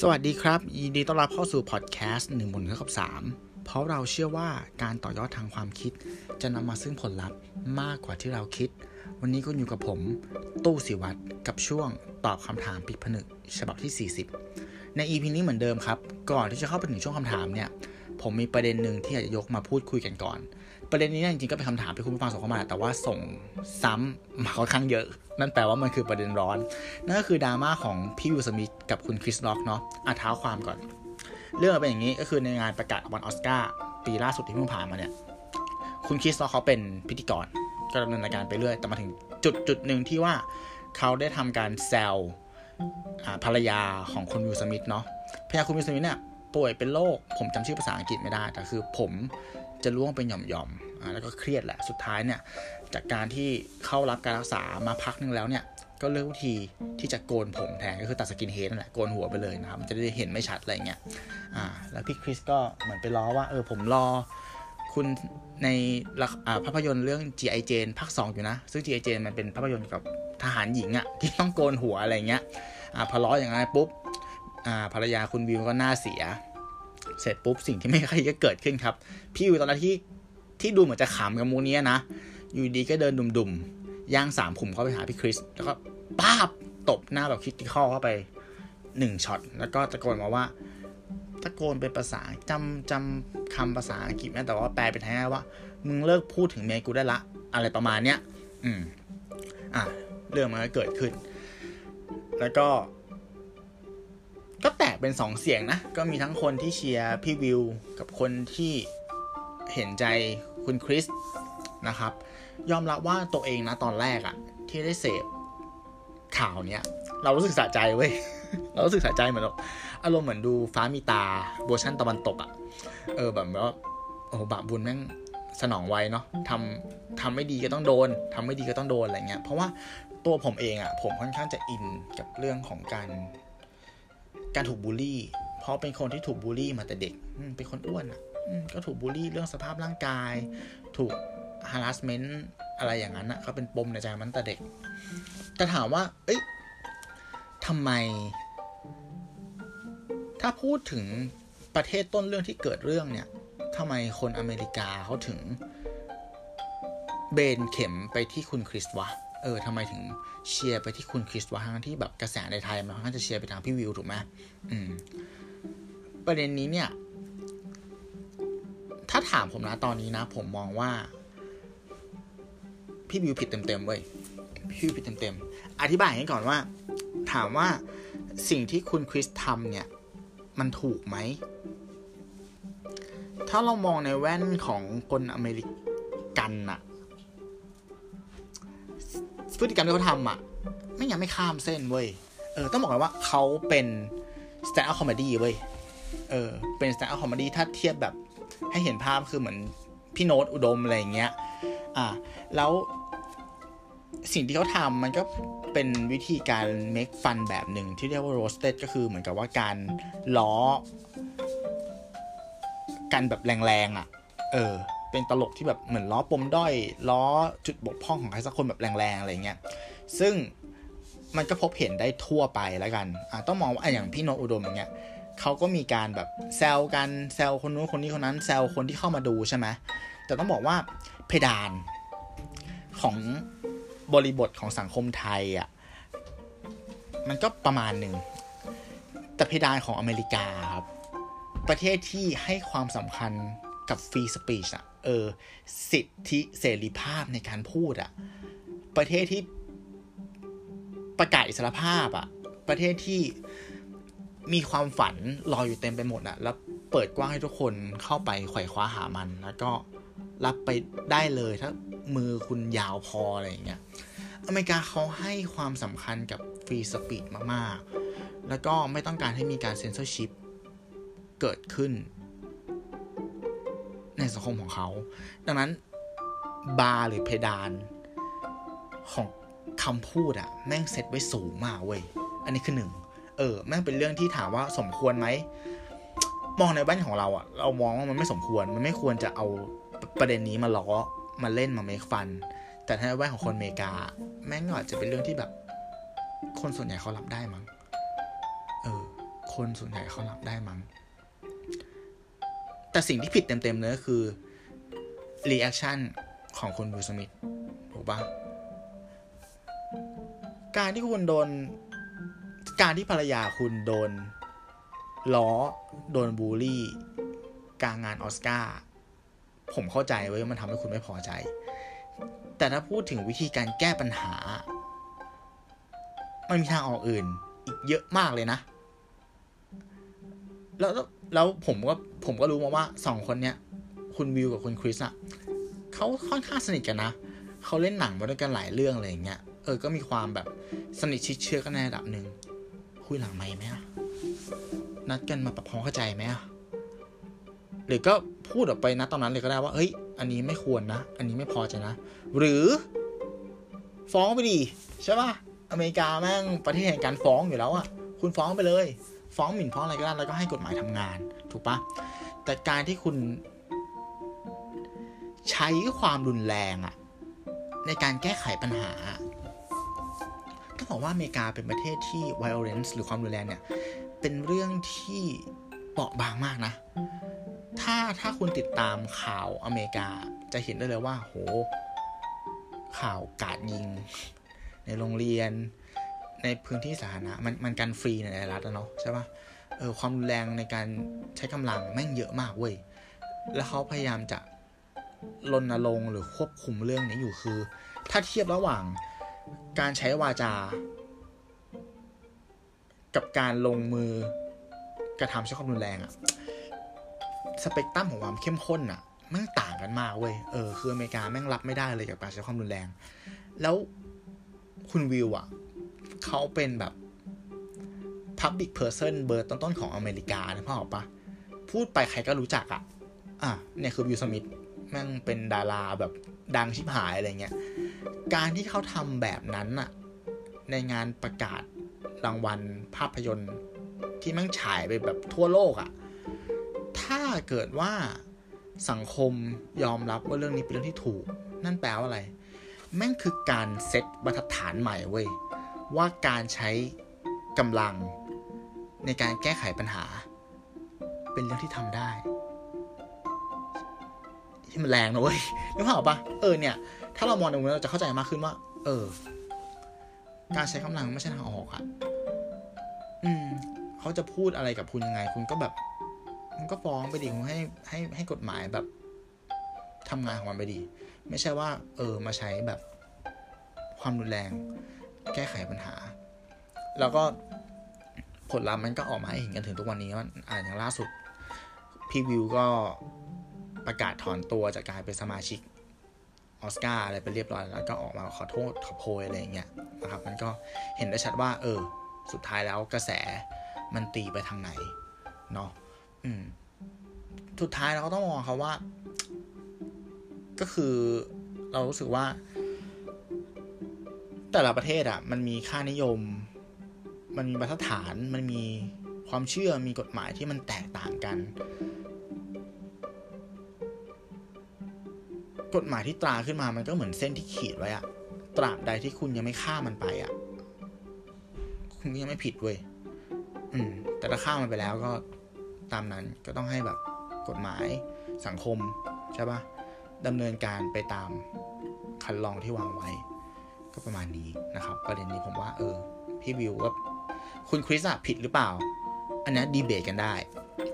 สวัสดีครับ ยินดีต้อนรับเข้าสู่พอดแคสต์หนึ่งบนเท่ากับสามเพราะเราเชื่อว่าการต่อยอดทางความคิด จะนำมาซึ่งผลลัพธ์มากกว่าที่เราคิด วันนี้คุณอยู่กับผม ตู้สิวัตรกับช่วงตอบคำถามปิดผนึก ฉบับที่ 40 ใน EP นี้เหมือนเดิมครับ ก่อนที่จะเข้าไปถึงช่วงคำถามเนี่ย ผมมีประเด็นหนึ่งที่อยากจะยกมาพูดคุยกันก่อน ประเด็นนี้เนี่ยจริงๆก็เป็นคำถามที่คุณผู้ฟังส่งเข้ามา แต่ว่าส่งซ้ำมาค่อนข้างเยอะ นั่นแปลว่ามันคือประเด็นร้อน นั่นก็คือดราม่าของพี่วิลสมิธกับคุณคริสล็อกเนาะอะเท้าความก่อน เรื่องเป็นอย่างนี้ก็คือในงานประกาศวันออสการ์ปีล่าสุดที่เพิ่งผ่านมาเนี่ย คุณคริสล็อกเขาเป็นพิธีกร ก็ดำเนินรายการไปเรื่อย แต่มาถึงจุดจุดหนึ่งที่ว่าเขาได้ทำการแซวภรรยาของคุณวิลสมิธเนาะภรรยาคุณวิลสมิธเนี่ยป่วยเป็นโรคผมจำชื่อภาษาอังกฤษไม่ได้ แต่คือผม จะร่วงเป็นหย่อมๆอ่าแล้วก็เครียดแหละสุดท้ายเนี่ยจากการที่เข้ารับการรักษามาพักหนึงแล้วเนี่ยก็เลือกวิธีที่จะโกนผมแทนก็คือตัดสกินเฮดนั่นแหละโกนหัวไปเลยนะครับมันจะได้เห็นไม่ชัดอะไรเงี้ยอ่าแล้วพี่คริสก็เหมือนไปล้อว่าเออผมรอคุณในละอ่าภาพยนตร์เรื่อง G.I. Jane ภาค2อยู่นะ ซึ่ง G.I. Jane มันเป็นภาพยนตร์กับทหารหญิงอะที่ต้องโกนหัวอะไรเงี้ยอ่าพอล้ออย่างนั้นปุ๊บอ่าภรรยาคุณวิวก็หน้าเสีย เสร็จปุ๊บสิ่งที่ไม่คยก็เกิดขึ้นครับ พี่วิวตอนนั้นที่ที่ดูเหมือนจะขำกับมูเนี้ยนะ อยู่ดีก็เดินดุมๆย่างสามขุมเข้าไปหาพี่คริส แล้วก็ป้าบตบหน้าแบบคิดที่ข้อเข้าไปหนึ่งช็อต แล้วก็ตะโกนมาว่า ตะโกนเป็นภาษาจำจำคำภาษาอังกฤษแม้แต่ว่าแปลเป็นไทยว่า มึงเลิกพูดถึงเมียกูได้ละ อะไรประมาณเนี้ย อืม อะ เรื่องมันก็เกิดขึ้น แล้วก็ ก็แตกเป็นสองเสียงนะ ก็มีทั้งคนที่เชียร์พี่วิว กับคนที่เห็นใจคุณคริสนะครับ ยอมรับว่าตัวเองนะตอนแรกอะที่ได้เสพข่าวเนี้ยเรารู้สึกสะใจเว้ย เรารู้สึกสะใจเหมือนแบบอารมณ์เหมือนดูฟ้ามีตาเวอร์ชันตะวันตกอะเออแบบว่าโอ้โหบาปบุญแม่งสนองไวเนาะทำทำไม่ดีก็ต้องโดนทำไม่ดีก็ต้องโดนอะไรเงี้ยเพราะว่าตัวผมเองอะผมค่อนข้างจะอินกับเรื่องของการ การถูกบูลลี่ เพราะเป็นคนที่ถูกบูลลี่มาแต่เด็กเป็นคนอ้วนอะก็ถูกบูลลี่เรื่องสภาพร่างกาย ถูก harassment อะไรอย่างนั้นอะเขาเป็นปมในใจมันแต่เด็กแต่ถามว่า เอ้ยทำไม ถ้าพูดถึงประเทศต้นเรื่องที่เกิดเรื่องเนี่ยทำไมคนอเมริกาเขาถึง เบนเข็มไปที่คุณคริสวะ เออทำไมถึงเชียร์ไปที่คุณคริสวะทั้งที่แบบกระแสในไทยมันค่อนข้างจะเชียร์ไปทางพี่วิวถูกไหมอืม ประเด็นนี้เนี่ย ถ้าถามผมนะตอนนี้นะ ผมมองว่า พี่วิวผิดเต็มๆเว้ยพี่วิวผิดเต็มๆอธิบายให้ก่อนว่า ถามว่าสิ่งที่คุณคริสทำเนี่ย มันถูกไหมถ้าเรามองในแว่นของคนอเมริกันอะ พฤติกรรมที่เขาทำอะไม่ยังไม่ข้ามเส้นเว้ยเออต้องบอกเลยว่าเขาเป็น stand up comedy เว้ยเออเป็น stand up comedy ถ้าเทียบแบบให้เห็นภาพคือเหมือนพี่โน้ตอุดมอะไรอย่างเงี้ยอ่าแล้วสิ่งที่เขาทำมันก็เป็นวิธีการ make fun แบบหนึ่งที่เรียกว่า roasted ก็คือเหมือนกับว่าการล้อ กันแบบแรงๆอะ เออ เป็นตลกที่แบบเหมือนล้อปมด้อยล้อจุดบกพร่องของใครสักคนแบบแรงๆอะไรเงี้ยซึ่งมันก็พบเห็นได้ทั่วไปแล้วกันอ่าต้องมองว่าอย่างพี่โนอุดมอย่างเงี้ยเขาก็มีการแบบแซวกันแซวคนนู้นคนนี้คนนั้นแซวคนที่เข้ามาดูใช่ไหมแต่ต้องบอกว่าเพดานของบริบทของสังคมไทยอะมันก็ประมาณหนึ่งแต่เพดานของอเมริกาครับ ประเทศที่ให้ความสำคัญกับฟรีสปีชอะ เออสิทธิเสรีภาพในการพูดอะประเทศที่ประกาศอิสรภาพอะประเทศที่มีความฝันรออยู่เต็มไปหมดอะแล้วเปิดกว้างให้ทุกคนเข้าไปไขว่คว้าหามัน แล้วก็รับไปได้เลยถ้ามือคุณยาวพออะไรอย่างเงี้ยอเมริกาเขาให้ความสำคัญกับ free speech มาก ๆ แล้วก็ไม่ต้องการให้มีการเซนเซอร์ชิพเกิดขึ้น ในสังคมของเขา ดังนั้นบาร์หรือเพดานของคำพูดอะแม่งเซตไว้สูงมากเว้ย อันนี้คือหนึ่ง เออ แม่งเป็นเรื่องที่ถามว่าสมควรไหม มองในบ้านของเราอะเรามองว่ามันไม่สมควร มันไม่ควรจะเอาประเด็นนี้มาล้อ มาเล่นมา make fun แต่ถ้าในแว่นของคนอเมริกา แม่งก็อาจจะเป็นเรื่องที่แบบ คนส่วนใหญ่เขารับได้มั้ง เออ คนส่วนใหญ่เขารับได้มั้ง แต่สิ่งที่ผิดเต็มๆเลยก็คือ reaction ของคุณวิลสมิธถูกปะการที่คุณโดน การที่ภรรยาคุณโดน ล้อ โดนบูลลี่ กลางงานออสการ์ผมเข้าใจไว้มันทำให้คุณไม่พอใจ แต่ถ้าพูดถึงวิธีการแก้ปัญหา มันมีทางออกอื่น อีกเยอะมากเลยนะ แล้วแล้วผมก็ผมก็รู้มาว่าสองคนเนี้ยคุณวิวกับคุณคริสอะเขาค่อนข้างสนิทกันนะเขาเล่นหนังมาด้วยกันหลายเรื่องอะไรอย่างเงี้ยเออก็มีความแบบสนิทชิดเชื่อกันในระดับหนึ่งคุยหลังไม่ไหมอะนัดกันมาปรับความเข้าใจไหมอะหรือก็พูดออกไปนะตอนนั้นเลยก็ได้ว่าเฮ้ย อันนี้ไม่ควรนะ อันนี้ไม่พอใจนะ หรือ ฟ้องไปดีใช่ป่ะอเมริกาแม่งประเทศแห่งการฟ้องอยู่แล้วอะคุณฟ้องไปเลย ฟ้องหมิ่นฟ้องอะไรก็ได้แล้วก็ให้กฎหมายทำงาน ถูกปะแต่การที่คุณใช้ความรุนแรงอะในการแก้ไขปัญหาต้องบอกว่าอเมริกาเป็นประเทศที่ violence หรือความรุนแรงเนี่ย เป็นเรื่องที่เปราะบางมากนะ ถ้าถ้าคุณติดตามข่าวอเมริกาจะเห็นได้เลยว่า โห ข่าวกาดยิง ในโรงเรียน ในพื้นที่สาธารณะมันมันกันฟรีในรัฐนะเนาะใช่ปะเออความรุนแรงในการใช้กำลังแม่งเยอะมากเว้ยแล้วเขาพยายามจะรณรงค์หรือควบคุมเรื่องนี้อยู่คือ ถ้าเทียบระหว่างการใช้วาจา กับการลงมือกระทำใช้ความรุนแรงอะสเปกตรัมของความเข้มข้นอะแม่งต่างกันมากเว้ยเออคืออเมริกาแม่งรับไม่ได้เลยกับการใช้ความรุนแรง แล้วคุณวิวอะ เขาเป็นแบบ Public Person เบอร์ต้นๆของอเมริกานะพ่อบอกปะพูดไปใครก็รู้จักอะอะ เนี่ยคือวิลสมิธแม่งเป็นดาราแบบดังชิบหายอะไรเงี้ย การที่เขาทำแบบนั้นอะในงานประกาศรางวัลภาพยนตร์ที่แม่งฉายไปแบบทั่วโลกอะถ้าเกิดว่าสังคมยอมรับว่าเรื่องนี้เป็นเรื่องที่ถูก นั่นแปลว่าอะไร แม่งคือการเซตบรรทัดฐานใหม่เว้ย ว่าการใช้กำลังในการแก้ไขปัญหา เป็นเรื่องที่ทำได้ที่มันแรงนะเว้ยนึกภาพออกปะเออเนี่ย ถ้าเรามองในมุมนี้เราจะเข้าใจมากขึ้นว่า เออ การใช้กำลังไม่ใช่ทางออกอะอืมเขาจะพูดอะไรกับคุณยังไง คุณก็แบบคุณก็ฟ้องไปดิคุณให้ให้ให้กฎหมายแบบทำงานของมันไปดี ไม่ใช่ว่า เออ มาใช้แบบความรุนแรง แก้ไขปัญหา แล้วก็ผลลัพธ์มันก็ออกมาให้เห็นกันถึงทุกวันนี้มันอ่านอย่างล่าสุด พี่วิวก็ประกาศถอนตัวจากการเป็นสมาชิกออสการ์อะไรไปเรียบร้อยแล้วก็ออกมาขอโทษขอโพยอะไรอย่างเงี้ยนะครับ มันก็เห็นได้ชัดว่า เออ สุดท้ายแล้วกระแสมันตีไปทางไหนเนาะอืม สุดท้ายเราก็ต้องมองเขาว่า ก็คือเรารู้สึกว่า แต่ละประเทศอะ่ะ มันมีค่านิยม มันมีมาตรฐาน มันมีความเชื่อ มีกฎหมายที่มันแตกต่างกัน กฎหมายที่ตราขึ้นมา มันก็เหมือนเส้นที่ขีดไว้อะตราบใดที่คุณยังไม่ฆ่ามันไปอะคุณยังไม่ผิดเว้ย อืม แต่ถ้าฆ่ามันไปแล้วก็ตามนั้น ก็ต้องให้แบบกฎหมายสังคมใช่ปะดำเนินการไปตามคันลองที่วางไว้ ก็ประมาณนี้นะครับ ประเด็นนี้ผมว่าเออพี่วิวว่าคุณคริสอะผิดหรือเปล่า อันนี้ดีเบตกันได้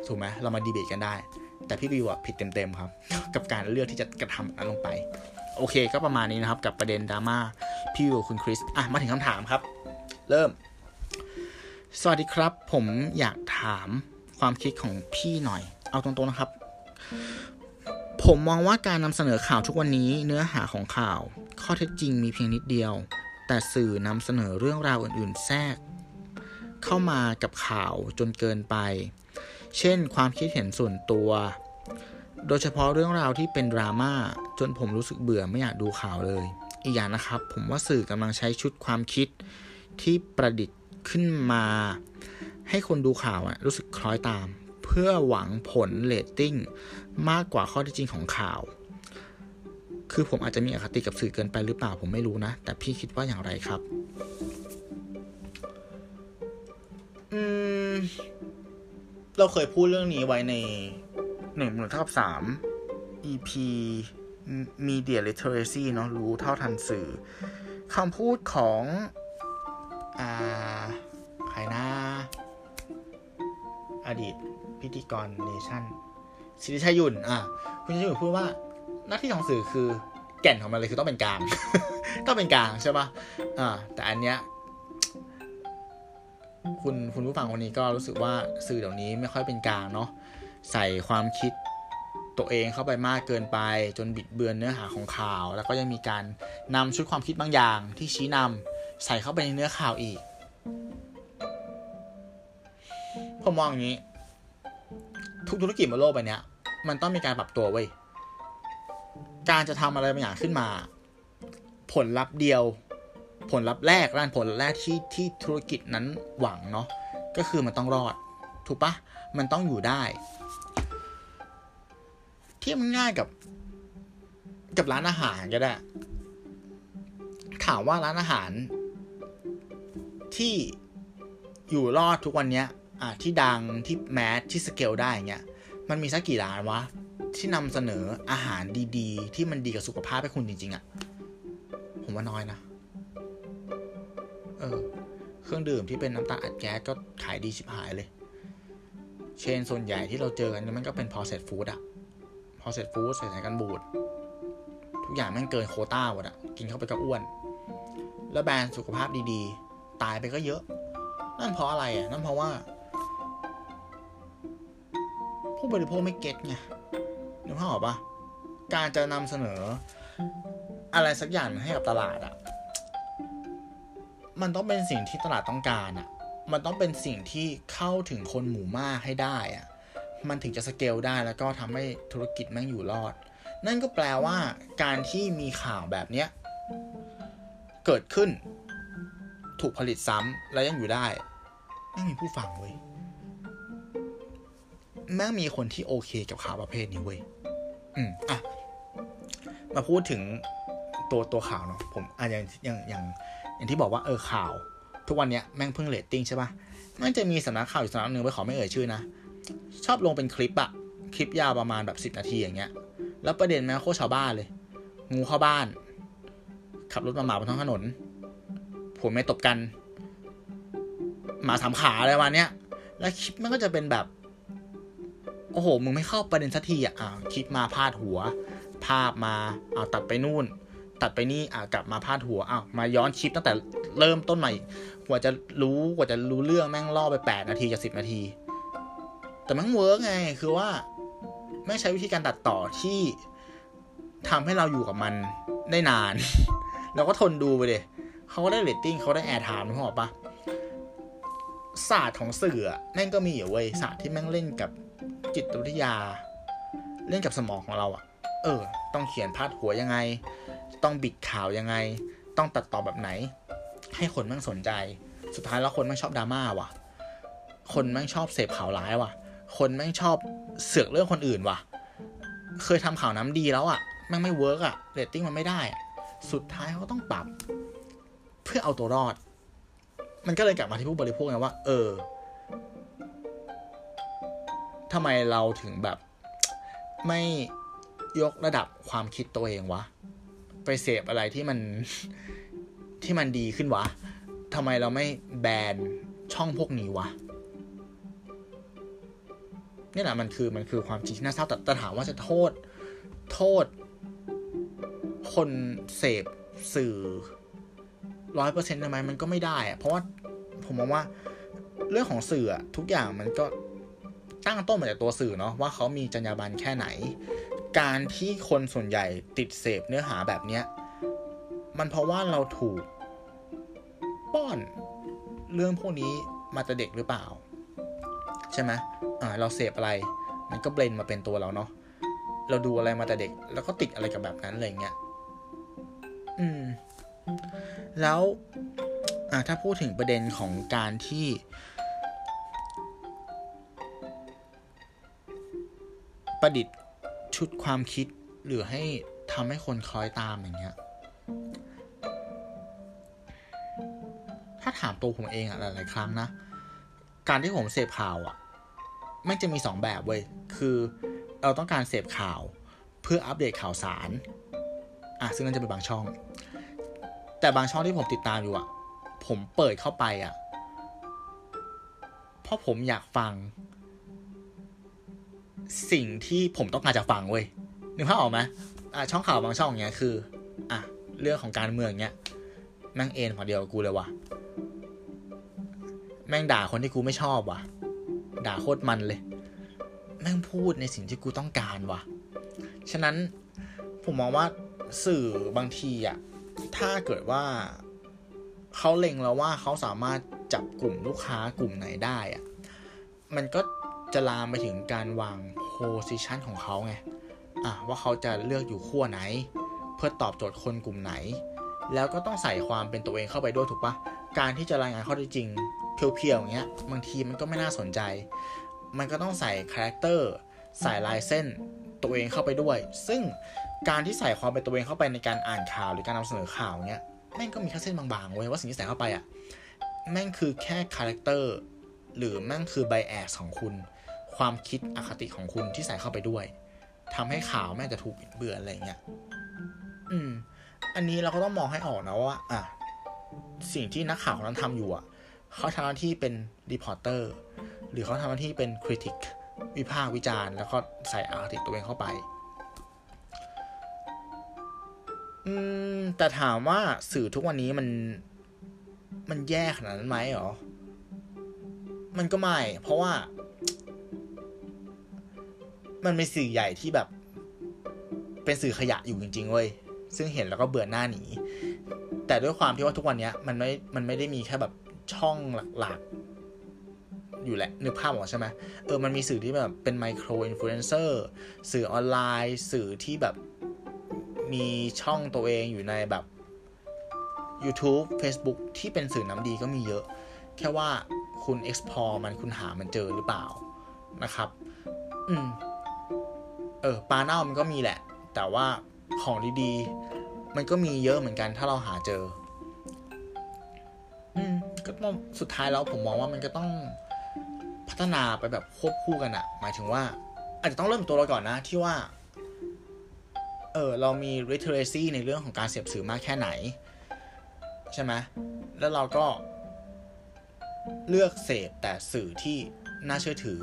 ถูกไหมเรามาดีเบตกันได้ แต่พี่วิวอะผิดเต็มๆครับ กับการเลือกที่จะกระทำนั้นลงไป โอเค ก็ประมาณนี้นะครับ กับประเด็นดราม่าพี่วิวคุณคริสอะมาถึงคำถามครับ เริ่ม สวัสดีครับ ผมอยากถามความคิดของพี่หน่อย เอาตรงๆนะครับ ผมมองว่าการนำเสนอข่าวทุกวันนี้เนื้อหาของข่าว ข้อเท็จจริงมีเพียงนิดเดียว แต่สื่อนำเสนอเรื่องราวอื่น ๆ แทรก เข้ามากับข่าวจนเกินไป เช่น ความคิดเห็นส่วนตัว โดยเฉพาะเรื่องราวที่เป็นดราม่าจนผมรู้สึกเบื่อไม่อยากดูข่าวเลย อีกอย่างนะครับ ผมว่าสื่อกำลังใช้ชุดความคิดที่ประดิษฐ์ขึ้นมา ให้คนดูข่าวรู้สึกคล้อยตาม เพื่อหวังผลเรตติ้ง มากกว่าข้อเท็จจริงของข่าว คือผมอาจจะมีอคติกับสื่อเกินไปหรือเปล่าผมไม่รู้นะ แต่พี่คิดว่าอย่างไรครับ อืม เราเคยพูดเรื่องนี้ไว้ในหนึ่งหมื่นเท่ากับสาม EP Media Literacy เนาะรู้เท่าทันสื่อคำพูดของอ่าใครนะอดีตพิธีกรเนชั่น สิริชัยยุนอะคุณชัยยุนพูดว่าหน้าที่ของสื่อคือแก่นของมันเลยคือต้องเป็นกลาง ต้องเป็นกลางใช่ปะอ่า แต่อันเนี้ยคุณคุณผู้ฟังคนนี้ก็รู้สึกว่าสื่อเดี๋ยวนี้ไม่ค่อยเป็นกลางเนาะใส่ความคิดตัวเองเข้าไปมากเกินไปจนบิดเบือนเนื้อหาของข่าว แล้วก็ยังมีการนำชุดความคิดบางอย่างที่ชี้นำใส่เข้าไปในเนื้อข่าวอีกผมมองอย่างนี้ ทุกธุรกิจบนโลกใบนี้มันต้องมีการปรับตัวเว้ย การจะทำอะไรบางอย่างขึ้นมา ผลลัพธ์เดียว ผลลัพธ์แรกร้านผลแรกที่ที่ธุรกิจนั้นหวังเนาะก็คือมันต้องรอด ถูกปะมันต้องอยู่ได้ เทียบง่ายกับ กับร้านอาหารก็ได้ถามว่าร้านอาหารที่อยู่รอดทุกวันเนี้ย อะที่ดังที่แมสที่สเกลได้เงี้ยมันมีสักกี่ร้านวะ ที่นำเสนออาหารดีๆ ที่มันดีกับสุขภาพให้คุณจริง ๆอะ่ะ ผมว่าน้อยนะ เออ เครื่องดื่มที่เป็นน้ำตาลอัดแก๊สก็ขายดีชิบหายเลย เชนส่วนใหญ่ที่เราเจอกันมันก็เป็น processed food อะ processed food ใส่สารกันบูด ทุกอย่างม่งเกินโคต้าหมดอะกินเข้าไปก็อ้วน แล้วแบรนด์สุขภาพดีๆ ตายไปก็เยอะ นั่นเพราะอะไรอะนั่นเพราะว่า ผู้บริโภคไม่เก็ตไงนึกภาพออกปะการจะนำเสนอ อะไรสักอย่างให้กับตลาดอะมันต้องเป็นสิ่งที่ตลาดต้องการอะมันต้องเป็นสิ่งที่เข้าถึงคนหมู่มากให้ได้อะมันถึงจะสเกลได้แล้วก็ทำให้ธุรกิจแม่งอยู่รอด นั่นก็แปลว่าการที่มีข่าวแบบเนี้ยเกิดขึ้น ถูกผลิตซ้ำแล้วยังอยู่ได้ ไม่มีผู้ฟังเว้ย แม่งมีคนที่โอเคกับข่าวประเภทนี้เว้ย อืมอะ มาพูดถึงตัวตัวข่าวเนาะผมอะอย่างอย่างอย่างอย่างที่บอกว่าเออข่าว ทุกวันเนี้ยแม่งเพิ่งเรตติ้งใช่ปะมันจะมีสำนักข่าวอยู่สำนักหนึ่งไปขอไม่เอ่ยชื่อนะ ชอบลงเป็นคลิปอะคลิปยาวประมาณแบบสิบนาทีอย่างเงี้ย แล้วประเด็นแม่งโคตรชาวบ้านเลย งูเข้าบ้าน ขับรถมาหมาบนท้องถนนผัวเมียตบกัน หมาสามขาอะไรประมาณเนี้ยแล้วคลิปมันก็จะเป็นแบบ โอ้โห มึงไม่เข้าประเด็นสักทีอะอ่าคลิปมาพาดหัว ภาพมาเอาตัดไปนู่น ตัดไปนี่อ่ากลับมาพาดหัวอ้าวมาย้อนคลิปตั้งแต่เริ่มต้นใหม่กว่าจะรู้กว่าจะรู้เรื่องแม่งล่อไปแปดนาทีจากสิบนาที แต่มัน work ไงคือว่าแม่งใช้วิธีการตัดต่อที่ทำให้เราอยู่กับมันได้นานเราก็ทนดูไปเลยเขาก็ได้เรตติ้งเขาได้ airtime นึกออกปะศาสตร์ของสื่อแม่งก็มีอยู่เว้ยศาสตร์ที่แม่งเล่นกับ จิตวิทยาเล่นกับสมองของเราอะเออ ต้องเขียนพาดหัวยังไง ต้องบิดข่าวยังไง ต้องตัดต่อแบบไหน ให้คนแม่งสนใจ สุดท้ายแล้วคนแม่งชอบดราม่าว่ะ คนแม่งชอบเสพข่าวร้ายว่ะ คนแม่งชอบเสือกเรื่องคนอื่นว่ะ เคยทำข่าวน้ำดีแล้วอะแม่งไม่ work อะเรตติ้งมันไม่ได้ สุดท้ายเขาต้องปรับ เพื่อเอาตัวรอด มันก็เลยกลับมาที่ผู้บริโภคไงว่า เออ ทำไมเราถึงแบบไม่ยกระดับความคิดตัวเองวะ ไปเสพอะไรที่มันที่มันดีขึ้นวะทำไมเราไม่แบนช่องพวกนี้วะนี่แหละมันคือมันคือความจริงที่น่าเศร้าแต่แต่ถามว่าจะโทษ โทษ คนเสพสื่อร้อยเปอร์เซ็นต์ทำไมมันก็ไม่ได้อะเพราะว่าผมมองว่าเรื่องของสื่อทุกอย่างมันก็ ตั้งต้นมาจากตัวสื่อเนาะว่าเขามีจรรยาบรรณแค่ไหน การที่คนส่วนใหญ่ติดเสพเนื้อหาแบบเนี้ยมันเพราะว่าเราถูกป้อนเรื่องพวกนี้มาแต่เด็กหรือเปล่า ใช่ไหมอ่าเราเสพอะไร มันก็เบลนมาเป็นตัวเราเนาะเราดูอะไรมาแต่เด็ก แล้วก็ติดอะไรกับแบบนั้นอะไรเงี้ยอืม แล้วอ่าถ้าพูดถึงประเด็นของการที่ ประดิษฐ์ชุดความคิดหรือให้ทำให้คนคล้อยตามอย่างเงี้ย ถ้าถามตัวผมเองอะหลายๆครั้งนะ การที่ผมเสพข่าวอะไม่จะมีสองแบบเว้ย คือเราต้องการเสพข่าวเพื่ออัปเดตข่าวสาร อะซึ่งนั่นจะเป็นบางช่อง แต่บางช่องที่ผมติดตามอยู่อะผมเปิดเข้าไปอะเพราะผมอยากฟัง สิ่งที่ผมต้องการจะฟังเว้ยนึกภาพออกไหมช่องข่าวบางช่องเนี้ยคือ อะ เรื่องของการเมืองเนี้ยแม่งเอ็นฝั่งเดียวกูเลยว่ะแม่งด่าคนที่กูไม่ชอบว่ะ ด่าโคตรมันเลย แม่งพูดในสิ่งที่กูต้องการว่ะ ฉะนั้นผมมองว่าสื่อบางทีอะถ้าเกิดว่าเขาเล็งแล้วว่าเขาสามารถจับกลุ่มลูกค้ากลุ่มไหนได้อะมันก็ จะลามไปถึงการวางโพสิชันของเขาไงอะว่าเขาจะเลือกอยู่ขั้วไหน เพื่อตอบโจทย์คนกลุ่มไหน แล้วก็ต้องใส่ความเป็นตัวเองเข้าไปด้วยถูกปะการที่จะรายงานข้อเท็จจริงเพียวๆอย่างเงี้ยบางทีมันก็ไม่น่าสนใจ มันก็ต้องใส่ character ใส่ลายเส้นตัวเองเข้าไปด้วย ซึ่งการที่ใส่ความเป็นตัวเองเข้าไปในการอ่านข่าวหรือการนำเสนอข่าวเนี้ยแม่งก็มีแค่เส้นบางๆเว้ยว่าสิ่งที่ใส่เข้าไปอะแม่งคือแค่ characterหรือแม่งคือ bias ของคุณ ความคิดอคติของคุณที่ใส่เข้าไปด้วยทำให้ข่าวแม่งจะถูกบิดเบือนอะไรเงี้ยอืม อันนี้เราก็ต้องมองให้ออกนะว่า อะ สิ่งที่นักข่าวนั้นทำอยู่อะเขาทำหน้าที่เป็น reporter หรือเขาทำหน้าที่เป็น critic วิพากษ์วิจารณ์ แล้วก็ใส่อาร์ติตัวเองเข้าไป อืม แต่ถามว่าสื่อทุกวันนี้มัน มันแย่ขนาดนั้นไหมหรอ มันก็ไม่ เพราะว่า มันเป็นสื่อใหญ่ที่แบบ เป็นสื่อขยะอยู่จริง ๆเว้ยซึ่งเห็นแล้วก็เบื่อหน้าหนี แต่ด้วยความที่ว่าทุกวันนี้มันไม่ มันไม่ได้มีแค่แบบช่องหลักๆ อยู่แหละนึกภาพออกใช่ไหมเออมันมีสื่อที่แบบเป็นไมโครอินฟลูเอนเซอร์สื่อออนไลน์ สื่อที่แบบมีช่องตัวเองอยู่ในแบบ YouTube Facebook ที่เป็นสื่อน้ำดีก็มีเยอะ แค่ว่าคุณ explore มันคุณหามันเจอหรือเปล่านะครับ อืม เออปลาเน่ามันก็มีแหละ แต่ว่าของดีๆ มันก็มีเยอะเหมือนกันถ้าเราหาเจอ อืมก็ต้องสุดท้ายแล้วผมมองว่ามันก็ต้องพัฒนาไปแบบควบคู่กันอะหมายถึงว่า อาจจะต้องเริ่มตัวเราก่อนนะที่ว่า เออเรามี literacy ในเรื่องของการเสพสื่อมากแค่ไหน ใช่ไหมแล้วเราก็เลือกเสพแต่สื่อที่น่าเชื่อถือ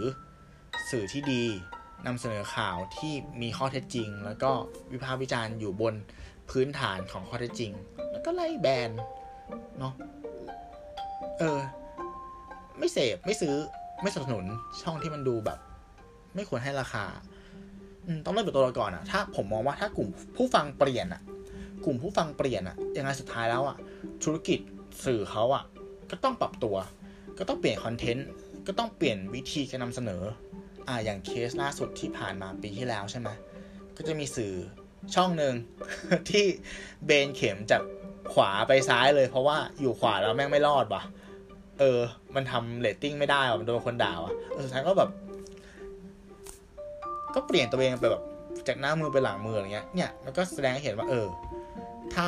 สื่อที่ดี นำเสนอข่าวที่มีข้อเท็จจริง แล้วก็วิพากษ์วิจารณ์อยู่บนพื้นฐานของข้อเท็จจริง แล้วก็ไล่แบนเนาะเออ ไม่เสพไม่ซื้อไม่สนับสนุนช่องที่มันดูแบบ ไม่ควรให้ราคาต้องเริ่มเป็นตัวเราก่อนอะถ้าผมมองว่าถ้ากลุ่มผู้ฟังเปลี่ยนอะกลุ่มผู้ฟังเปลี่ยนอะยังไงสุดท้ายแล้วอะธุรกิจสื่อเขาอะก็ต้องปรับตัว ก็ต้องเปลี่ยนคอนเทนต์ก็ต้องเปลี่ยนวิธีการนำเสนอ อ่าอย่างเคสล่าสุดที่ผ่านมาปีที่แล้วใช่ไหมก็จะมีสื่อช่องหนึ่งที่เบนเข็มจากขวาไปซ้ายเลยเพราะว่าอยู่ขวาแล้วแม่งไม่รอดว่ะ เออ มันทำเรตติ้งไม่ได้ว่ะมันโดนคนด่าว่ะสุดท้ายก็แบบ ก็เปลี่ยนตัวเองไปแบบจากหน้ามือไปหลังมืออะไรเงี้ย เนี่ยมันก็แสดงให้เห็นว่า เออ ถ้า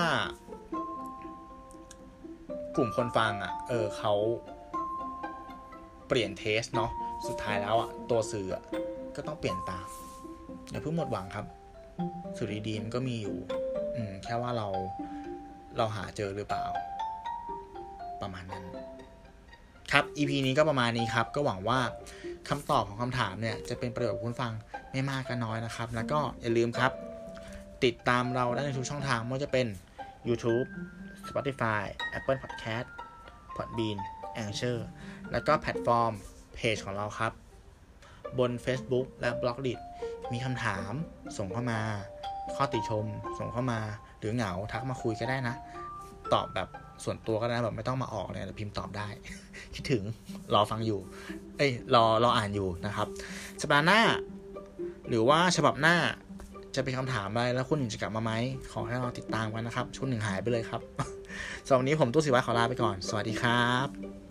กลุ่มคนฟังอะ เออเขาเปลี่ยนเทสเนาะ สุดท้ายแล้วอะตัวสื่ออก็ต้องเปลี่ยนตามอย่าเพิ่งหมดหวังครับสื่อดีๆมันก็มีอยู่ อืม แค่ว่าเราเราหาเจอหรือเปล่า ประมาณนั้น ครับ EP นี้ก็ประมาณนี้ครับ ก็หวังว่าคำตอบของคำถามเนี่ย จะเป็นประโยชน์กับคุณฟังไม่มากก็น้อยนะครับ แล้วก็อย่าลืมครับ ติดตามเราได้ในทุกช่องทางไม่ว่าจะเป็น YouTube Spotify Apple Podcast Podbean Anchor แล้วก็แพลตฟอร์ม เพจของเราครับ บน Facebook และ b l o g d i t มีคำถามส่งเข้ามา ข้อติชม ส่งเข้ามา หรือเหงาทักมาคุยก็ได้นะ ตอบแบบส่วนตัวก็ได้แบบไม่ต้องมาออกเนี่ยแต่พิมพ์ตอบได้ คิดถึงรอฟังอยู่ เอ้ยรอรออ่านอยู่นะครับสัปดาห์หน้า หรือว่าฉบับหน้าจะเป็นคำถามอะไรแล้วคุณหนึ่งจะกลับมาไหมขอให้เราติดตามกันนะครับช่วงหนึ่งหายไปเลยครับสำหรับวันนี้ผมตู้สิวัตรขอลาไปก่อน สวัสดีครับ